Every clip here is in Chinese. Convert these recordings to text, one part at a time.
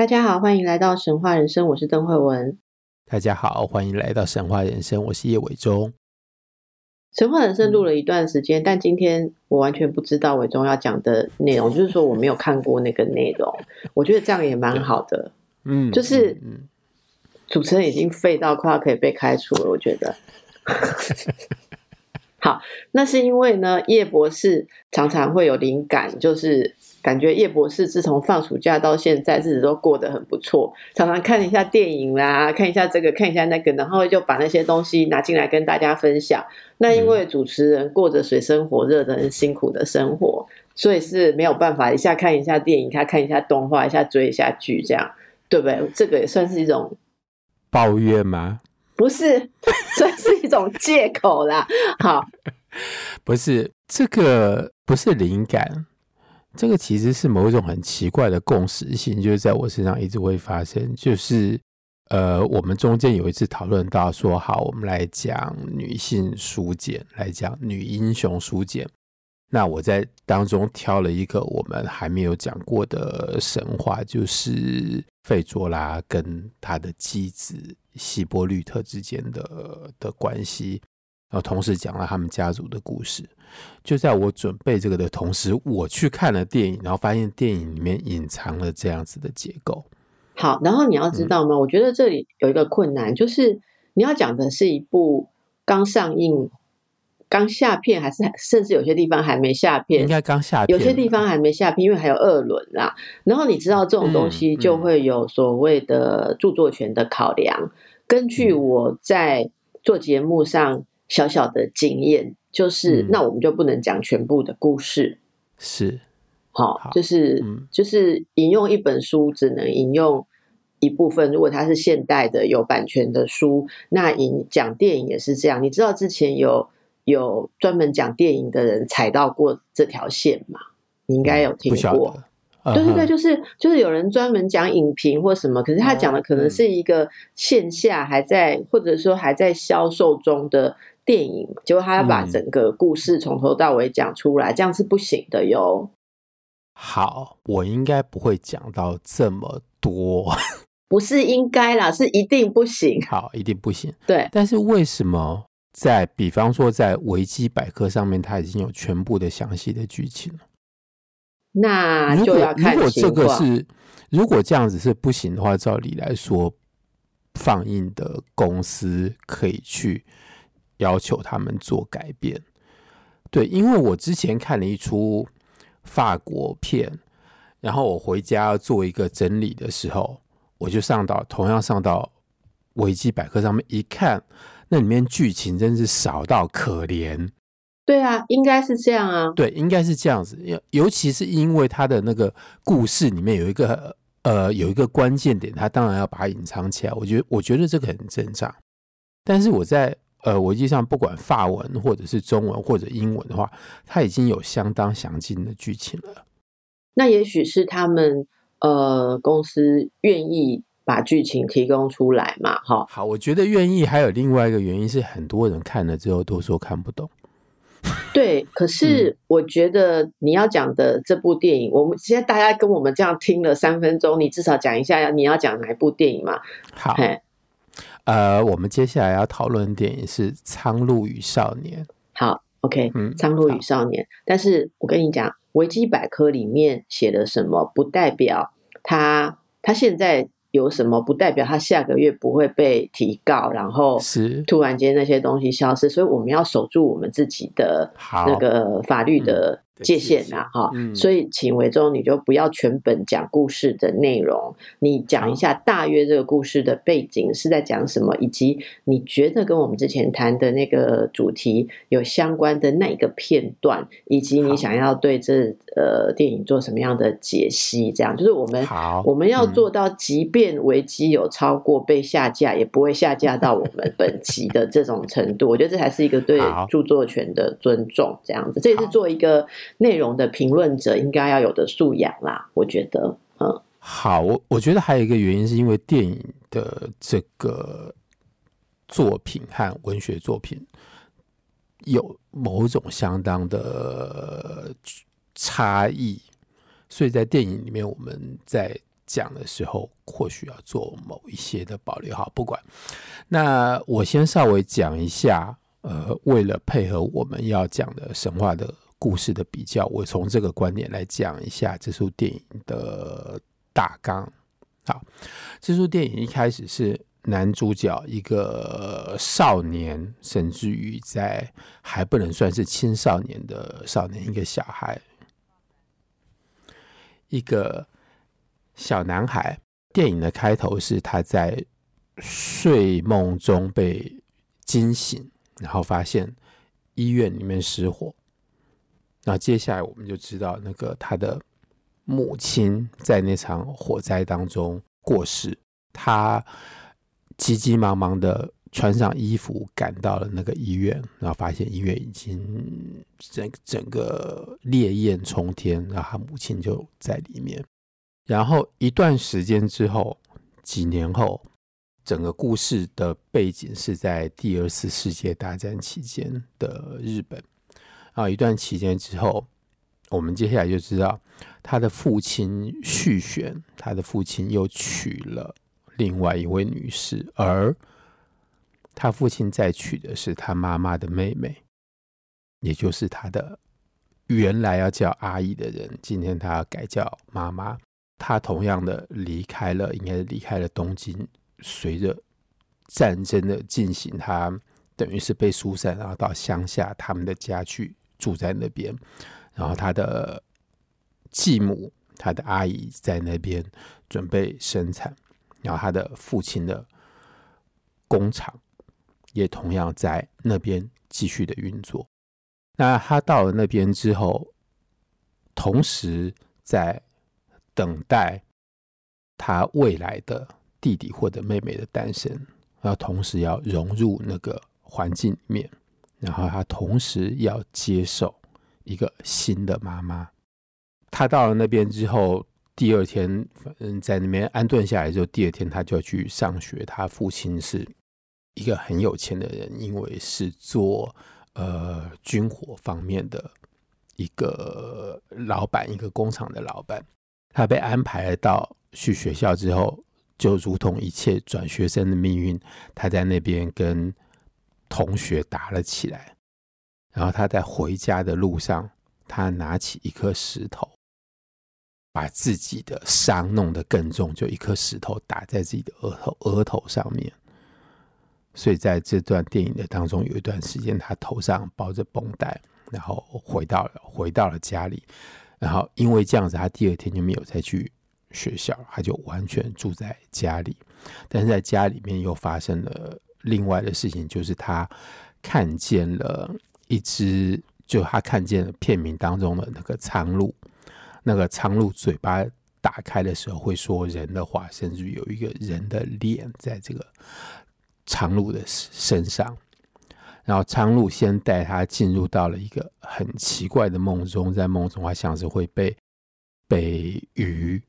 大家好，欢迎来到神话人生，我是邓慧文。大家好，欢迎来到神话人生，我是叶伟忠。神话人生录了一段时间，但今天我完全不知道伟忠要讲的内容，就是说我没有看过那个内容。我觉得这样也蛮好的，嗯，就是主持人已经废到快要可以被开除了，我觉得。好，那是因为呢，叶博士常常会有灵感，就是。感觉叶博士自从放暑假到现在，日子都过得很不错。常常看一下电影啦，看一下这个，看一下那个，然后就把那些东西拿进来跟大家分享。那因为主持人过着水深火热的很辛苦的生活，所以是没有办法一下看一下电影，他看一下动画，一下追一下剧，这样对不对？这个也算是一种抱怨吗？不是，算是一种借口啦。好，不是这个，不是灵感。这个其实是某一种很奇怪的共识性，就是在我身上一直会发生。就是呃，我们中间有一次讨论到说，好，我们来讲女性书简，来讲女英雄书简。那我在当中挑了一个我们还没有讲过的神话，就是费卓拉跟他的妻子希波绿特之间的的关系。然后同时讲了他们家族的故事。就在我准备这个的同时，我去看了电影，然后发现电影里面隐藏了这样子的结构。好，然后你要知道吗？嗯、我觉得这里有一个困难，就是你要讲的是一部刚上映、刚下片，还是甚至有些地方还没下片？应该刚下片，有些地方还没下片，因为还有二轮啦。然后你知道这种东西就会有所谓的著作权的考量。嗯嗯、根据我在做节目上。小小的经验就是，嗯、那我们就不能讲全部的故事，是好，好，就是、嗯、就是引用一本书只能引用一部分。如果它是现代的有版权的书，那引讲电影也是这样。你知道之前有有专门讲电影的人踩到过这条线吗？你应该有听过。嗯、对对对，就是就是有人专门讲影评或什么，可是他讲的可能是一个线下还在、嗯、或者说还在销售中的。电影，结果他要把整个故事从头到尾讲出来，嗯、这样是不行的哟。好，我应该不会讲到这么多，不是应该啦，是一定不行。好，一定不行。对，但是为什么在比方说在维基百科上面，它已经有全部的详细的剧情了？那就要看如果这个是，如果这样子是不行的话，照理来说，放映的公司可以去。要求他们做改变，对，因为我之前看了一出法国片，然后我回家做一个整理的时候，我就上到同样上到维基百科上面一看，那里面剧情真是少到可怜。对啊，应该是这样啊。对，应该是这样子，尤尤其是因为他的那个故事里面有一个呃有一个关键点，他当然要把它隐藏起来。我觉得我觉得这个很正常，但是我在。呃，维基上不管法文或者是中文或者英文的话，它已经有相当详尽的剧情了。那也许是他们呃公司愿意把剧情提供出来嘛？哈，好，我觉得愿意还有另外一个原因是，很多人看了之后都说看不懂。对，可是我觉得你要讲的这部电影，嗯、我们现在大家跟我们这样听了三分钟，你至少讲一下你要讲哪一部电影嘛？好。呃，我们接下来要讨论的电影是《苍鹭与少年》。好，OK，嗯，《苍鹭与少年》。但是我跟你讲，维基百科里面写的什么，不代表他他现在有什么，不代表他下个月不会被提告，然后是突然间那些东西消失。所以我们要守住我们自己的那个法律的界限呐，哈，嗯、所以请维中，你就不要全本讲故事的内容，你讲一下大约这个故事的背景是在讲什么，以及你觉得跟我们之前谈的那个主题有相关的那一个片段，以及你想要对这呃电影做什么样的解析，这样。就是我们好我们要做到，即便危机有超过被下架，也不会下架到我们本集的这种程度。我觉得这才是一个对著作权的尊重，这样子，这也是做一个。内容的评论者应该要有的素养啦，我觉得，嗯，好，我我觉得还有一个原因是因为电影的这个作品和文学作品有某种相当的差异，所以在电影里面我们在讲的时候，或许要做某一些的保留。好，不管，那我先稍微讲一下，呃，为了配合我们要讲的神话的。故事的比较，我从这个观点来讲一下这出电影的大纲。好，这出电影一开始是男主角一个少年，甚至于在还不能算是青少年的少年，一个小孩，一个小男孩。电影的开头是他在睡梦中被惊醒，然后发现医院里面失火。那接下来我们就知道，那个他的母亲在那场火灾当中过世，他急急忙忙的穿上衣服赶到了那个医院，然后发现医院已经整整个烈焰冲天，然后他母亲就在里面。然后一段时间之后，几年后，整个故事的背景是在第二次世界大战期间的日本。啊，一段期间之后，我们接下来就知道他的父亲续弦，他的父亲又娶了另外一位女士，而他父亲再娶的是他妈妈的妹妹，也就是他的原来要叫阿姨的人，今天他要改叫妈妈。他同样的离开了，应该是离开了东京，随着战争的进行，他等于是被疏散，然后到乡下他们的家去。住在那边，然后他的继母、他的阿姨在那边准备生产，然后他的父亲的工厂也同样在那边继续的运作。那他到了那边之后，同时在等待他未来的弟弟或者妹妹的诞生，然后同时要融入那个环境里面。然后他同时要接受一个新的妈妈。他到了那边之后，第二天，嗯，在那边安顿下来之后，第二天他就去上学。他父亲是一个很有钱的人，因为是做呃军火方面的一个老板，一个工厂的老板。他被安排到去学校之后，就如同一切转学生的命运，他在那边跟。同学打了起来，然后他在回家的路上，他拿起一颗石头，把自己的伤弄得更重，就一颗石头打在自己的额头额头上面。所以在这段电影的当中，有一段时间他头上包着绷带，然后回到了回到了家里，然后因为这样子，他第二天就没有再去学校，他就完全住在家里，但是在家里面又发生了。另外的事情就是，他看见了一只，就他看见了片名当中的那个苍鹭，那个苍鹭嘴巴打开的时候会说人的话，甚至有一个人的脸在这个苍鹭的身上。然后苍鹭先带他进入到了一个很奇怪的梦中，在梦中他像是会被被鱼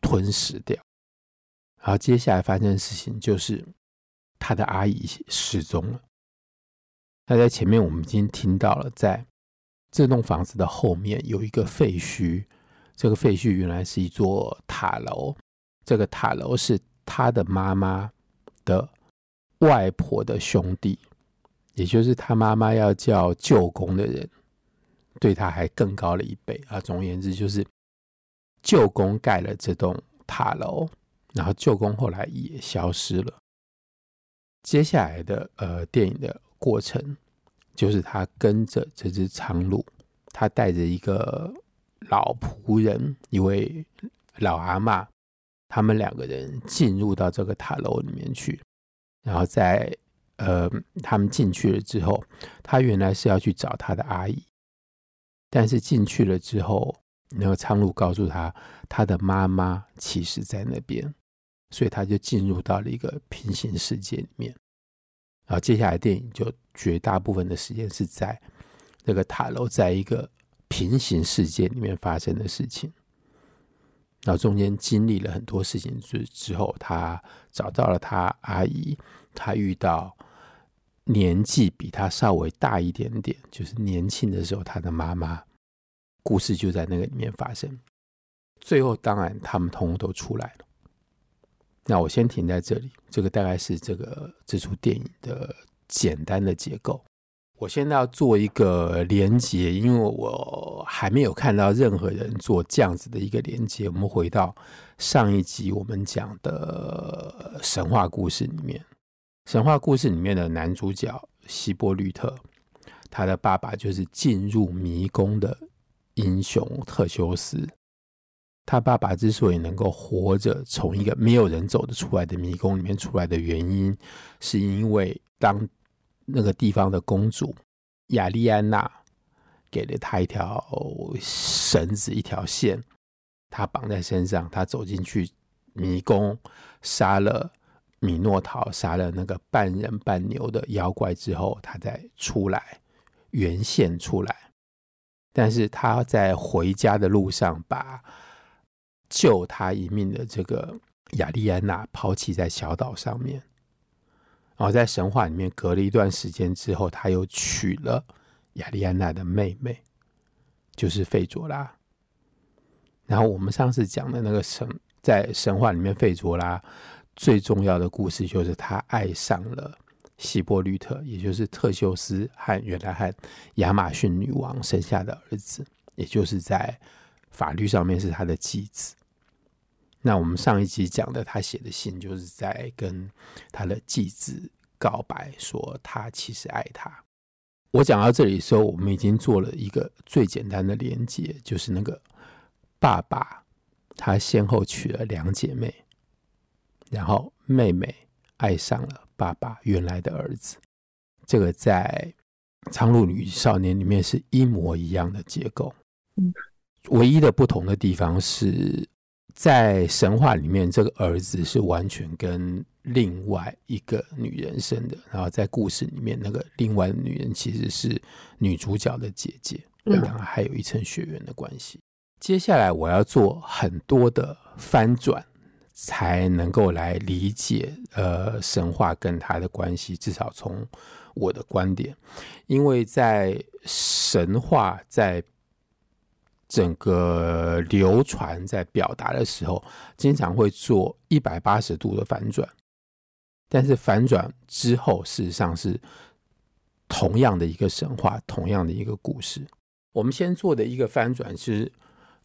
吞噬掉。然后接下来发生的事情就是。他的阿姨失踪了。那在前面我们已经听到了，在这栋房子的后面有一个废墟。这个废墟原来是一座塔楼。这个塔楼是他的妈妈的外婆的兄弟，也就是他妈妈要叫舅公的人，对他还更高了一辈啊。总而言之，就是舅公盖了这栋塔楼，然后舅公后来也消失了。接下来的呃电影的过程，就是他跟着这只苍鹭，他带着一个老仆人，一位老阿嬷，他们两个人进入到这个塔楼里面去。然后在呃，他们进去了之后，他原来是要去找他的阿姨，但是进去了之后，那个苍鹭告诉他，他的妈妈其实在那边，所以他就进入到了一个平行世界里面。然后接下来电影就绝大部分的时间是在那个塔楼，在一个平行世界里面发生的事情。然后中间经历了很多事情之之后，他找到了他阿姨，他遇到年纪比他稍微大一点点，就是年轻的时候他的妈妈，故事就在那个里面发生。最后当然他们通通都出来了。那我先停在这里，这个大概是这个这出电影的简单的结构。我现在要做一个连接，因为我还没有看到任何人做这样子的一个连接。我们回到上一集我们讲的神话故事里面，神话故事里面的男主角希波吕特，他的爸爸就是进入迷宫的英雄特修斯。他爸爸之所以能够活着从一个没有人走得出来的迷宫里面出来的原因，是因为当那个地方的公主亚丽安娜给了他一条绳子，一条线，他绑在身上。他走进去迷宫，杀了米诺陶，杀了那个半人半牛的妖怪之后，他再出来原线出来。但是他在回家的路上，把救他一命的这个亚丽安娜抛弃在小岛上面。然后在神话里面，隔了一段时间之后，他又娶了亚丽安娜的妹妹，就是费卓拉。然后我们上次讲的那个神，在神话里面，费卓拉最重要的故事就是他爱上了希波吕特，也就是特修斯和原来和亚马逊女王生下的儿子，也就是在法律上面是他的继子。那我们上一集讲的，他写的信就是在跟他的继子告白，说他其实爱他。我讲到这里的时候，我们已经做了一个最简单的连接，就是那个爸爸他先后娶了两姐妹，然后妹妹爱上了爸爸原来的儿子。这个在《苍鹭女少年》里面是一模一样的结构，唯一的不同的地方是。在神话里面，这个儿子是完全跟另外一个女人生的。然后在故事里面，那个另外的女人其实是女主角的姐姐，然后还有一层血缘的关系。接下来我要做很多的翻转，才能够来理解呃神话跟她的关系。至少从我的观点，因为在神话在。整个流传在表达的时候，经常会做一百八十度的反转，但是反转之后，事实上是同样的一个神话，同样的一个故事。我们先做的一个翻转是，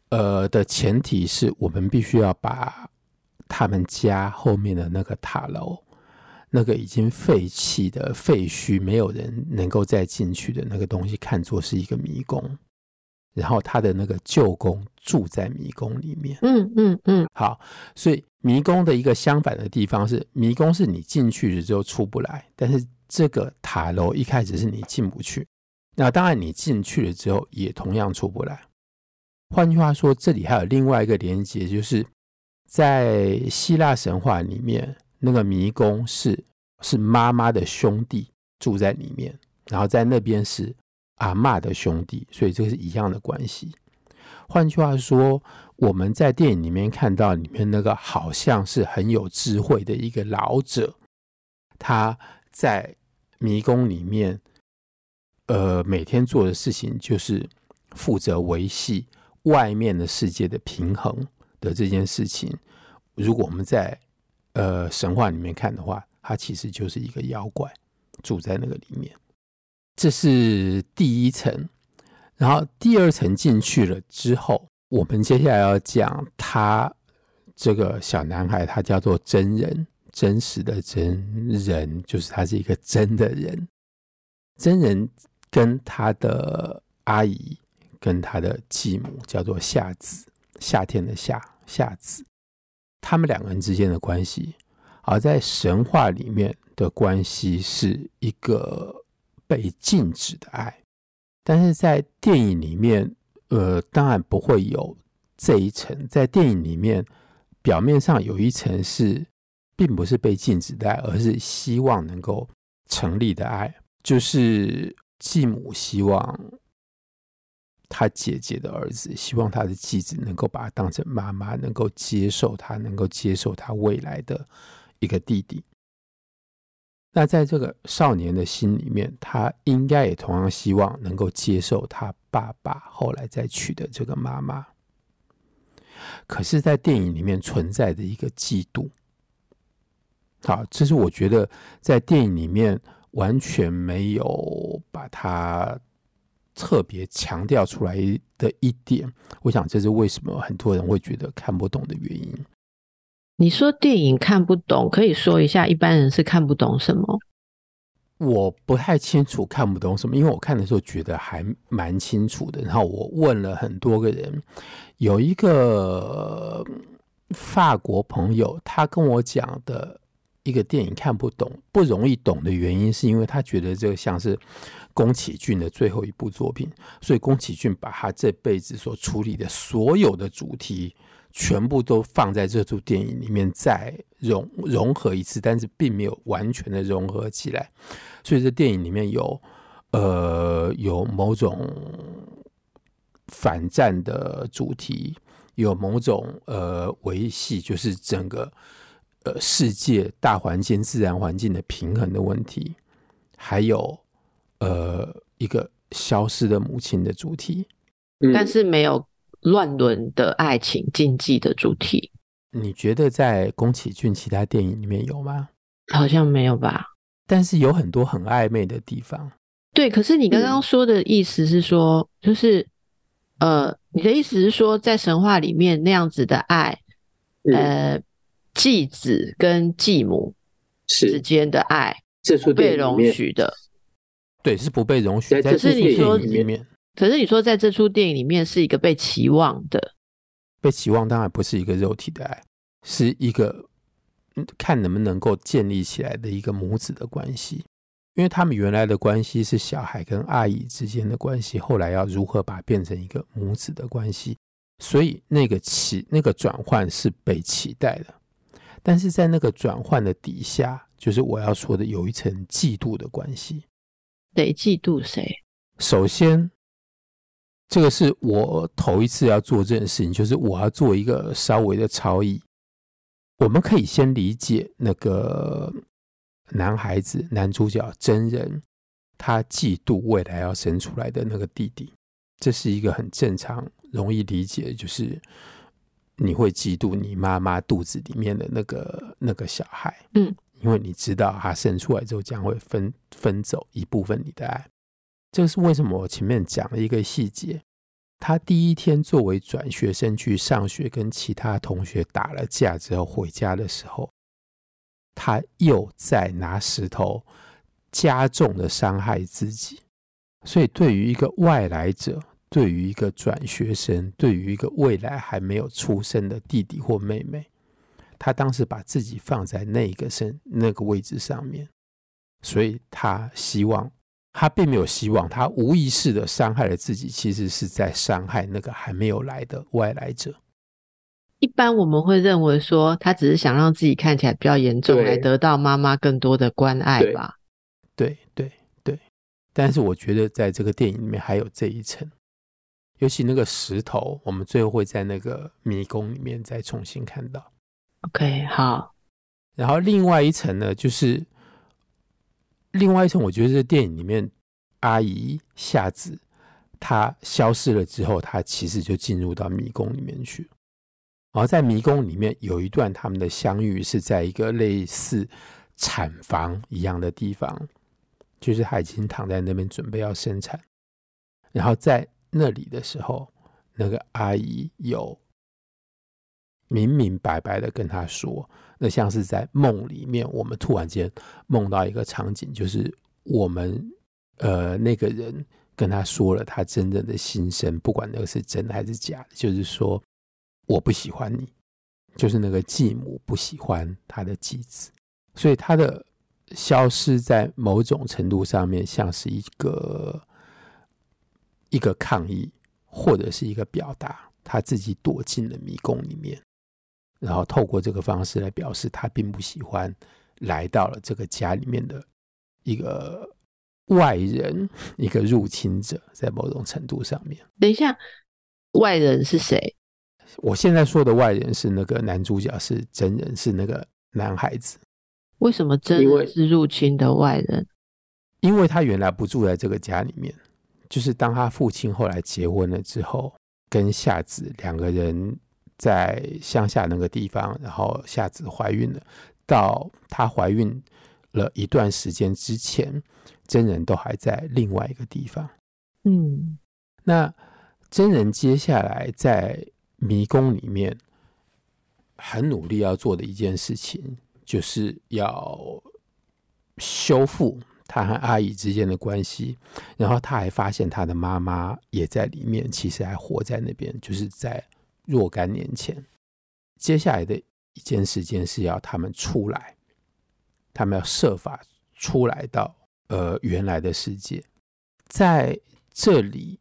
呃，的前提是我们必须要把他们家后面的那个塔楼，那个已经废弃的废墟，没有人能够再进去的那个东西，看作是一个迷宫。然后他的那个舅公住在迷宫里面，嗯嗯嗯，好，所以迷宫的一个相反的地方是，迷宫是你进去了之后出不来，但是这个塔楼一开始是你进不去，那当然你进去了之后也同样出不来。换句话说，这里还有另外一个连接，就是在希腊神话里面，那个迷宫是是妈妈的兄弟住在里面，然后在那边是。阿嬷的兄弟，所以这是一样的关系。换句话说，我们在电影里面看到里面那个好像是很有智慧的一个老者，他在迷宫里面，呃，每天做的事情就是负责维系外面的世界的平衡的这件事情。如果我们在呃神话里面看的话，他其实就是一个妖怪，住在那个里面。这是第一层，然后第二层进去了之后，我们接下来要讲他这个小男孩，他叫做真人，真实的真人，就是他是一个真的人。真人跟他的阿姨跟他的继母叫做夏子，夏天的夏，夏子，他们两个人之间的关系，而在神话里面的关系是一个被禁止的爱，但是在电影里面，呃，当然不会有这一层，在电影里面，表面上有一层是并不是被禁止的爱，而是希望能够成立的爱，就是继母希望。他姐姐的儿子希望他的继子能够把他当成妈妈，能够接受他，能够接受他未来的一个弟弟。那在这个少年的心里面，他应该也同样希望能够接受他爸爸后来再娶的这个妈妈。可是，在电影里面存在的一个嫉妒，好，这是我觉得在电影里面完全没有把他。特别强调出来的一点，我想这是为什么很多人会觉得看不懂的原因。你说电影看不懂，可以说一下一般人是看不懂什么？我不太清楚看不懂什么，因为我看的时候觉得还蛮清楚的。然后我问了很多个人，有一个法国朋友，他跟我讲的一个电影看不懂、不容易懂的原因，是因为他觉得这个像是。宫崎骏的最后一部作品，所以宫崎骏把他这辈子所处理的所有的主题，全部都放在这部电影里面再融融合一次，但是并没有完全的融合起来。所以这电影里面有呃有某种反战的主题，有某种呃维系，就是整个呃世界大环境、自然环境的平衡的问题，还有。呃，一个消失的母亲的主题，但是没有乱伦的爱情禁忌的主题。你觉得在宫崎骏其他电影里面有吗？好像没有吧。但是有很多很暧昧的地方。对，可是你刚刚说的意思是说，嗯、就是呃，你的意思是说，在神话里面那样子的爱，嗯、呃，继子跟继母之间的爱，是被容许的。对，是不被容许。可是你说里面，可是你说在这出电影里面是一个被期望的，被期望当然不是一个肉体的爱，是一个看能不能够建立起来的一个母子的关系。因为他们原来的关系是小孩跟阿姨之间的关系，后来要如何把它变成一个母子的关系，所以那个期那个转换是被期待的。但是在那个转换的底下，就是我要说的有一层嫉妒的关系。得嫉妒谁？首先，这个是我头一次要做这件事情，就是我要做一个稍微的超译。我们可以先理解那个男孩子，男主角真人，他嫉妒未来要生出来的那个弟弟，这是一个很正常、容易理解，就是你会嫉妒你妈妈肚子里面的那个那个小孩。嗯。因为你知道，他生出来之后将会分分走一部分你的爱，这是为什么？我前面讲了一个细节，他第一天作为转学生去上学，跟其他同学打了架之后回家的时候，他又在拿石头加重的伤害自己。所以，对于一个外来者，对于一个转学生，对于一个未来还没有出生的弟弟或妹妹。他当时把自己放在那个身那个位置上面，所以他希望，他并没有希望，他无意识的伤害了自己，其实是在伤害那个还没有来的外来者。一般我们会认为说，他只是想让自己看起来比较严重，来得到妈妈更多的关爱吧？对对对，但是我觉得在这个电影里面还有这一层，尤其那个石头，我们最后会在那个迷宫里面再重新看到。OK，好。然后另外一层呢，就是另外一层，我觉得这电影里面阿姨夏子她消失了之后，她其实就进入到迷宫里面去。然后在迷宫里面有一段他们的相遇是在一个类似产房一样的地方，就是她已经躺在那边准备要生产。然后在那里的时候，那个阿姨有。明明白白的跟他说，那像是在梦里面，我们突然间梦到一个场景，就是我们呃那个人跟他说了他真正的心声，不管那个是真的还是假的，就是说我不喜欢你，就是那个继母不喜欢他的继子，所以他的消失在某种程度上面像是一个一个抗议，或者是一个表达，他自己躲进了迷宫里面，然后透过这个方式来表示他并不喜欢来到了这个家里面的一个。外人，一个入侵者，在某种程度上面。等一下，外人是谁？我现在说的外人是那个男主角，是真人，是那个男孩子。为什么真人是入侵的外人？因为他原来不住在这个家里面，就是当他父亲后来结婚了之后，跟夏子两个人在乡下那个地方，然后夏子怀孕了，到她怀孕了一段时间之前。真人都还在另外一个地方，嗯，那真人接下来在迷宫里面很努力要做的一件事情，就是要修复他和阿姨之间的关系。然后他还发现他的妈妈也在里面，其实还活在那边，就是在若干年前。接下来的一件事情是要他们出来，他们要设法出来到。呃，原来的世界在这里，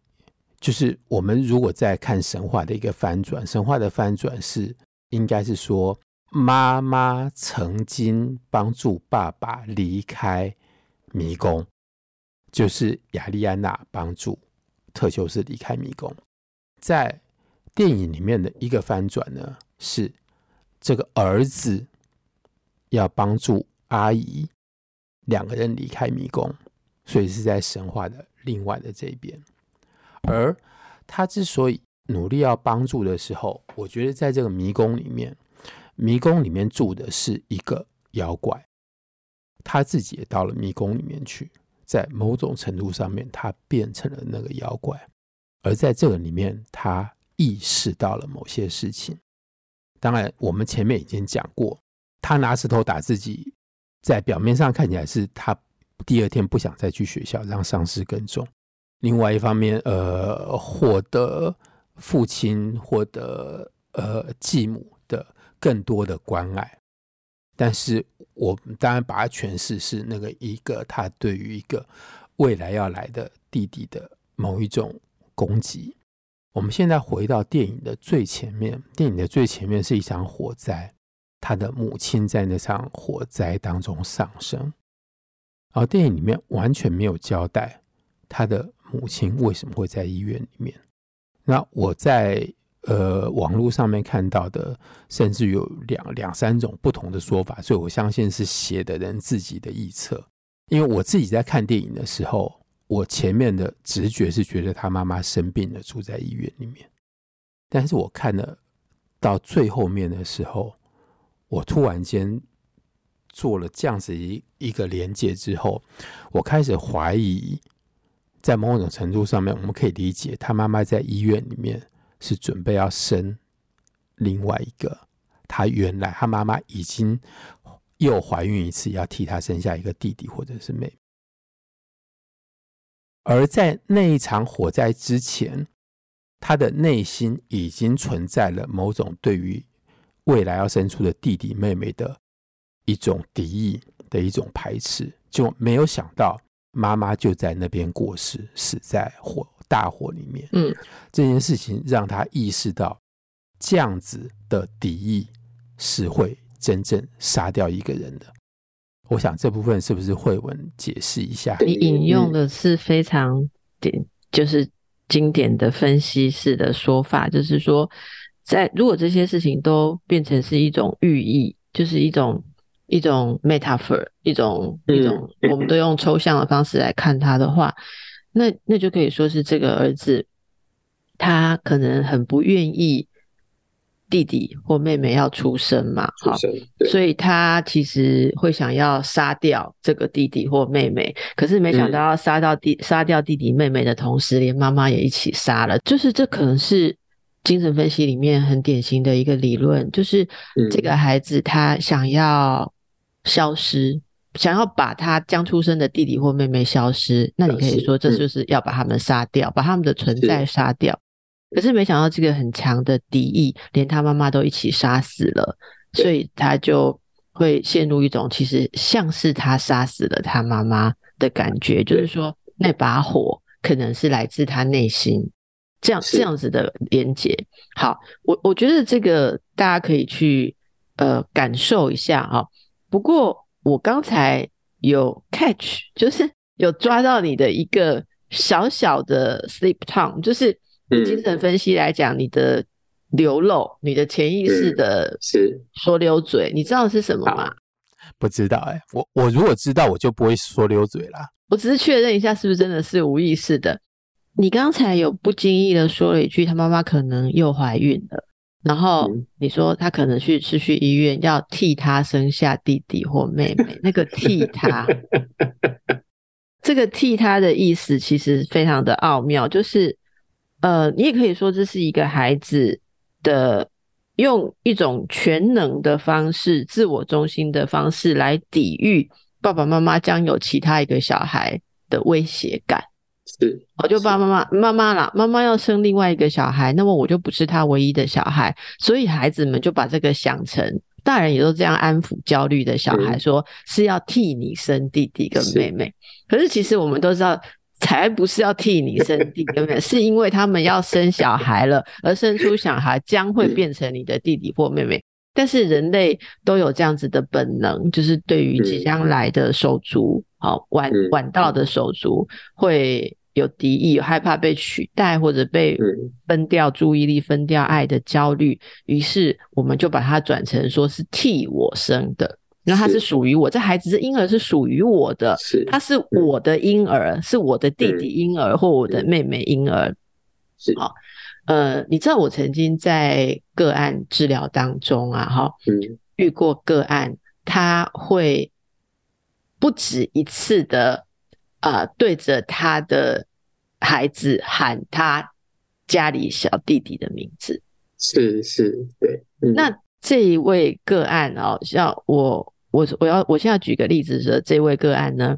就是我们如果在看神话的一个翻转，神话的翻转是应该是说，妈妈曾经帮助爸爸离开迷宫，就是亚莉安娜帮助特修斯离开迷宫。在电影里面的一个翻转呢，是这个儿子要帮助阿姨。两个人离开迷宫，所以是在神话的另外的这一边。而他之所以努力要帮助的时候，我觉得在这个迷宫里面，迷宫里面住的是一个妖怪，他自己也到了迷宫里面去，在某种程度上面，他变成了那个妖怪。而在这个里面，他意识到了某些事情。当然，我们前面已经讲过，他拿石头打自己。在表面上看起来是他第二天不想再去学校，让伤势更重。另外一方面，呃，获得父亲、获得呃继母的更多的关爱。但是我当然把它诠释是那个一个他对于一个未来要来的弟弟的某一种攻击。我们现在回到电影的最前面，电影的最前面是一场火灾。他的母亲在那场火灾当中丧生，而电影里面完全没有交代他的母亲为什么会在医院里面。那我在呃网络上面看到的，甚至有两两三种不同的说法，所以我相信是写的人自己的臆测。因为我自己在看电影的时候，我前面的直觉是觉得他妈妈生病了，住在医院里面，但是我看了到最后面的时候。我突然间做了这样子一一个连接之后，我开始怀疑，在某种程度上面，我们可以理解，他妈妈在医院里面是准备要生另外一个，他原来他妈妈已经又怀孕一次，要替他生下一个弟弟或者是妹妹，而在那一场火灾之前，他的内心已经存在了某种对于。未来要生出的弟弟妹妹的一种敌意的一种排斥，就没有想到妈妈就在那边过世，死在火大火里面。嗯，这件事情让他意识到，这样子的敌意是会真正杀掉一个人的。我想这部分是不是慧文解释一下？你引用的是非常典，就是经典的分析式的说法，就是说。在如果这些事情都变成是一种寓意，就是一种一种 metaphor，一种一种，我们都用抽象的方式来看它的话，那那就可以说是这个儿子，他可能很不愿意弟弟或妹妹要出生嘛，好，所以他其实会想要杀掉这个弟弟或妹妹，可是没想到要杀到弟杀掉弟弟妹妹的同时，连妈妈也一起杀了，就是这可能是。精神分析里面很典型的一个理论，就是这个孩子他想要消失，想要把他将出生的弟弟或妹妹消失，那你可以说这就是要把他们杀掉，嗯、把他们的存在杀掉。可是没想到这个很强的敌意，连他妈妈都一起杀死了，所以他就会陷入一种其实像是他杀死了他妈妈的感觉，就是说那把火可能是来自他内心，这样这样子的连接。好，我我觉得这个大家可以去呃感受一下哈。不过我刚才有 catch，就是有抓到你的一个小小的 sleep tongue，就是。精神分析来讲，你的流露，你的潜意识的是说溜嘴，你知道是什么吗？不知道哎、欸，我我如果知道，我就不会说溜嘴啦。我只是确认一下，是不是真的是无意识的？你刚才有不经意的说了一句，他妈妈可能又怀孕了，然后你说他可能去是去医院要替他生下弟弟或妹妹，那个替他，这个替他的意思其实非常的奥妙，就是。呃，你也可以说这是一个孩子的用一种全能的方式、自我中心的方式来抵御爸爸妈妈将有其他一个小孩的威胁感。是，我就爸爸妈妈妈妈啦，妈妈要生另外一个小孩，那么我就不是他唯一的小孩，所以孩子们就把这个想成，大人也都这样安抚焦虑的小孩，说是要替你生弟弟跟妹妹。可是其实我们都知道。才不是要替你生 弟弟妹妹，是因为他们要生小孩了，而生出小孩将会变成你的弟弟或妹妹。但是人类都有这样子的本能，就是对于即将来的手足，好晚晚到的手足会有敌意，有害怕被取代或者被分掉注意力、分掉爱的焦虑。于是我们就把它转成说是替我生的。然后他是属于我，这孩子是婴儿是属于我的，是。他是我的婴儿，是我的弟弟婴儿或我的妹妹婴儿。是。好，呃，你知道我曾经在个案治疗当中啊，哈，嗯。遇过个案，他会不止一次的啊、呃，对着他的孩子喊他家里小弟弟的名字，是是，对，嗯、那这一位个案哦，像我。我我要我现在举个例子的，这位个案呢，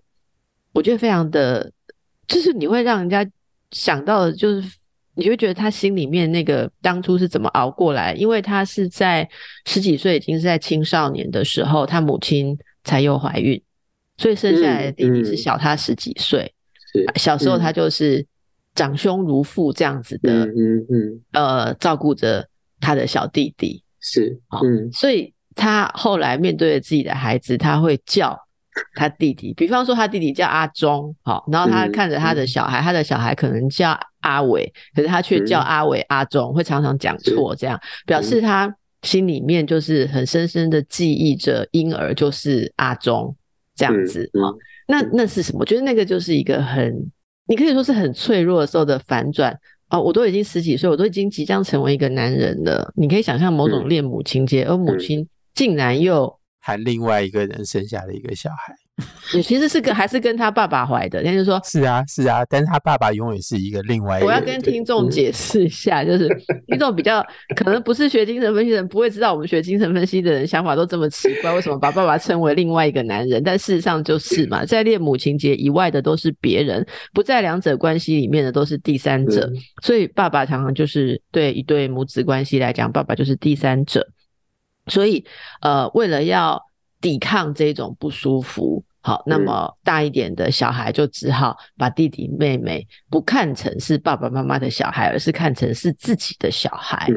我觉得非常的，就是你会让人家想到的，就是你会觉得他心里面那个当初是怎么熬过来，因为他是在十几岁，已经是在青少年的时候，他母亲才又怀孕，所以生下来的弟弟是小他十几岁，嗯嗯、小时候他就是长兄如父这样子的，嗯嗯，嗯。呃，照顾着他的小弟弟，是，嗯，所以。他后来面对自己的孩子，他会叫他弟弟，比方说他弟弟叫阿忠，好，然后他看着他的小孩，他的小孩可能叫阿伟，可是他却叫阿伟阿忠，会常常讲错，这样表示他心里面就是很深深的记忆着婴儿就是阿忠这样子啊。那那是什么？我觉得那个就是一个很，你可以说是很脆弱的时候的反转哦。我都已经十几岁，我都已经即将成为一个男人了。你可以想象某种恋母情结，而母亲。竟然又还另外一个人生下了一个小孩，也其实是跟还是跟他爸爸怀的，他就说是啊是啊，但是他爸爸永远是一个另外一个。我要跟听众解释一下，嗯、就是听众比较可能不是学精神分析的人，不会知道我们学精神分析的人想法都这么奇怪，为什么把爸爸称为另外一个男人？但事实上就是嘛，在恋母情节以外的都是别人，不在两者关系里面的都是第三者，嗯、所以爸爸常常就是对一对母子关系来讲，爸爸就是第三者。所以，呃，为了要抵抗这种不舒服，好，那么大一点的小孩就只好把弟弟妹妹不看成是爸爸妈妈的小孩，而是看成是自己的小孩。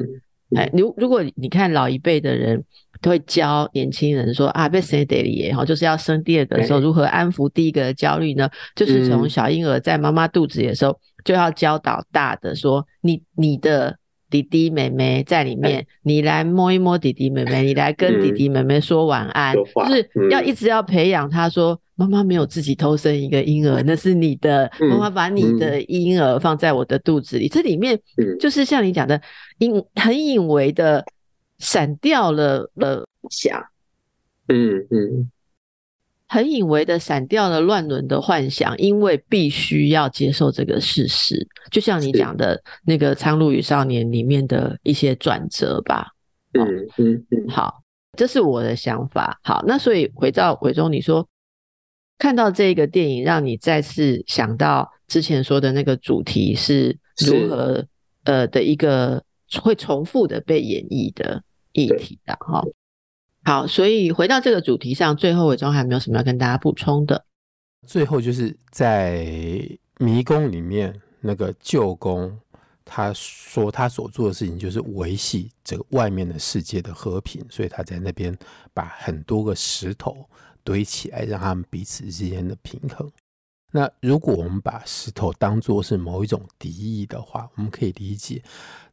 哎，如如果你看老一辈的人都会教年轻人说啊，被生得了耶，哈，就是要生第二个的时候如何安抚第一个的焦虑呢？就是从小婴儿在妈妈肚子里的时候就要教导大的说，你你的。弟弟妹妹在里面，你来摸一摸弟弟妹妹，你来跟弟弟妹妹说晚安，就是要一直要培养他说，妈妈没有自己偷生一个婴儿，那是你的，妈妈把你的婴儿放在我的肚子里，这里面就是像你讲的，隐很隐微的闪掉了了想，嗯嗯。很隐微的闪掉了乱伦的幻想，因为必须要接受这个事实，就像你讲的那个《苍鹭与少年》里面的一些转折吧。嗯嗯嗯，好，这是我的想法。好，那所以回到伟忠，你说看到这个电影，让你再次想到之前说的那个主题是如何呃的一个会重复的被演绎的议题的哈。好，所以回到这个主题上，最后伟忠还没有什么要跟大家补充的。最后就是在迷宫里面，那个舅公他说他所做的事情就是维系这个外面的世界的和平，所以他在那边把很多个石头堆起来，让他们彼此之间的平衡。那如果我们把石头当作是某一种敌意的话，我们可以理解。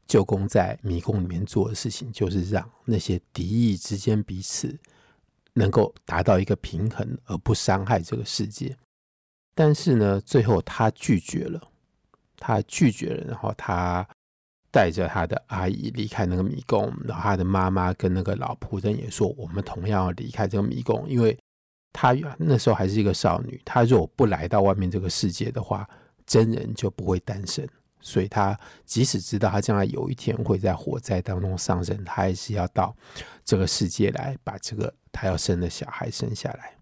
舅公在迷宫里面做的事情，就是让那些敌意之间彼此能够达到一个平衡，而不伤害这个世界。但是呢，最后他拒绝了，他拒绝了，然后他带着他的阿姨离开那个迷宫，然后他的妈妈跟那个老仆人也说：“我们同样要离开这个迷宫，因为他那时候还是一个少女，他如果不来到外面这个世界的话，真人就不会诞生。”所以他即使知道他将来有一天会在火灾当中丧生，他还是要到这个世界来把这个他要生的小孩生下来。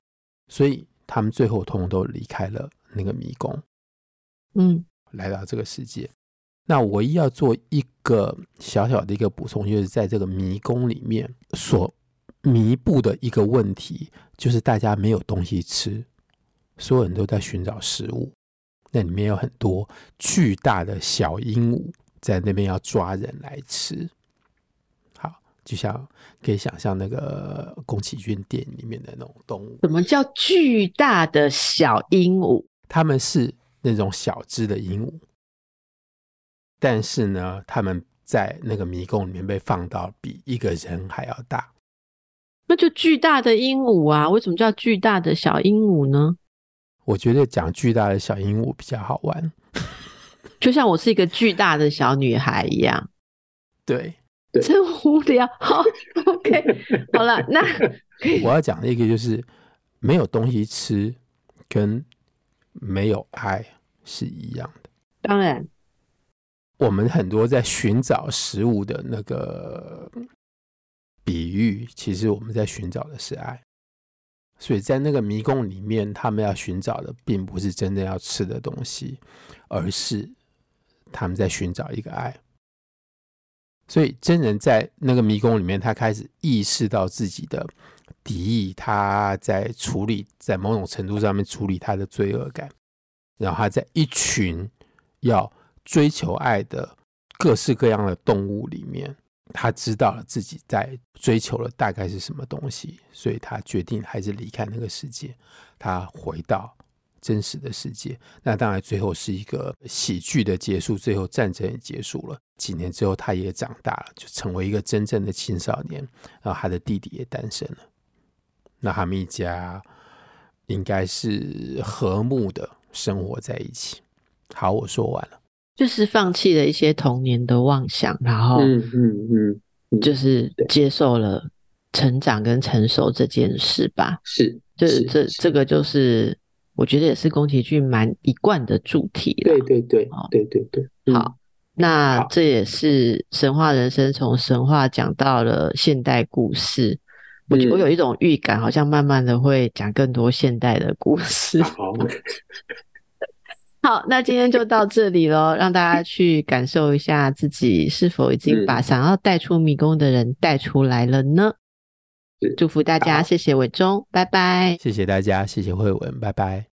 所以他们最后通通都离开了那个迷宫，嗯，来到这个世界。那唯一要做一个小小的一个补充，就是在这个迷宫里面所弥补的一个问题，就是大家没有东西吃，所有人都在寻找食物。那里面有很多巨大的小鹦鹉在那边要抓人来吃，好，就像可以想象那个宫崎骏电影里面的那种动物。什么叫巨大的小鹦鹉？他们是那种小只的鹦鹉，但是呢，他们在那个迷宫里面被放到比一个人还要大，那就巨大的鹦鹉啊！为什么叫巨大的小鹦鹉呢？我觉得讲巨大的小鹦鹉比较好玩，就像我是一个巨大的小女孩一样。对，真无聊。好，OK，好了，那我要讲的一个就是没有东西吃，跟没有爱是一样的。当然，我们很多在寻找食物的那个比喻，其实我们在寻找的是爱。所以在那个迷宫里面，他们要寻找的并不是真正要吃的东西，而是他们在寻找一个爱。所以真人在那个迷宫里面，他开始意识到自己的敌意，他在处理，在某种程度上面处理他的罪恶感，然后他在一群要追求爱的各式各样的动物里面。他知道了自己在追求的大概是什么东西，所以他决定还是离开那个世界，他回到真实的世界。那当然，最后是一个喜剧的结束，最后战争也结束了。几年之后，他也长大了，就成为一个真正的青少年。然后他的弟弟也诞生了。那他们一家应该是和睦的生活在一起。好，我说完了。就是放弃了一些童年的妄想，然后，嗯嗯嗯，就是接受了成长跟成熟这件事吧。是，这这这个就是我觉得也是宫崎骏蛮一贯的主题。对对对，对对对。好，那这也是神话人生从神话讲到了现代故事。我我有一种预感，好像慢慢的会讲更多现代的故事。好。好，那今天就到这里喽，让大家去感受一下自己是否已经把想要带出迷宫的人带出来了呢？祝福大家，谢谢伟忠，拜拜。谢谢大家，谢谢慧文，拜拜。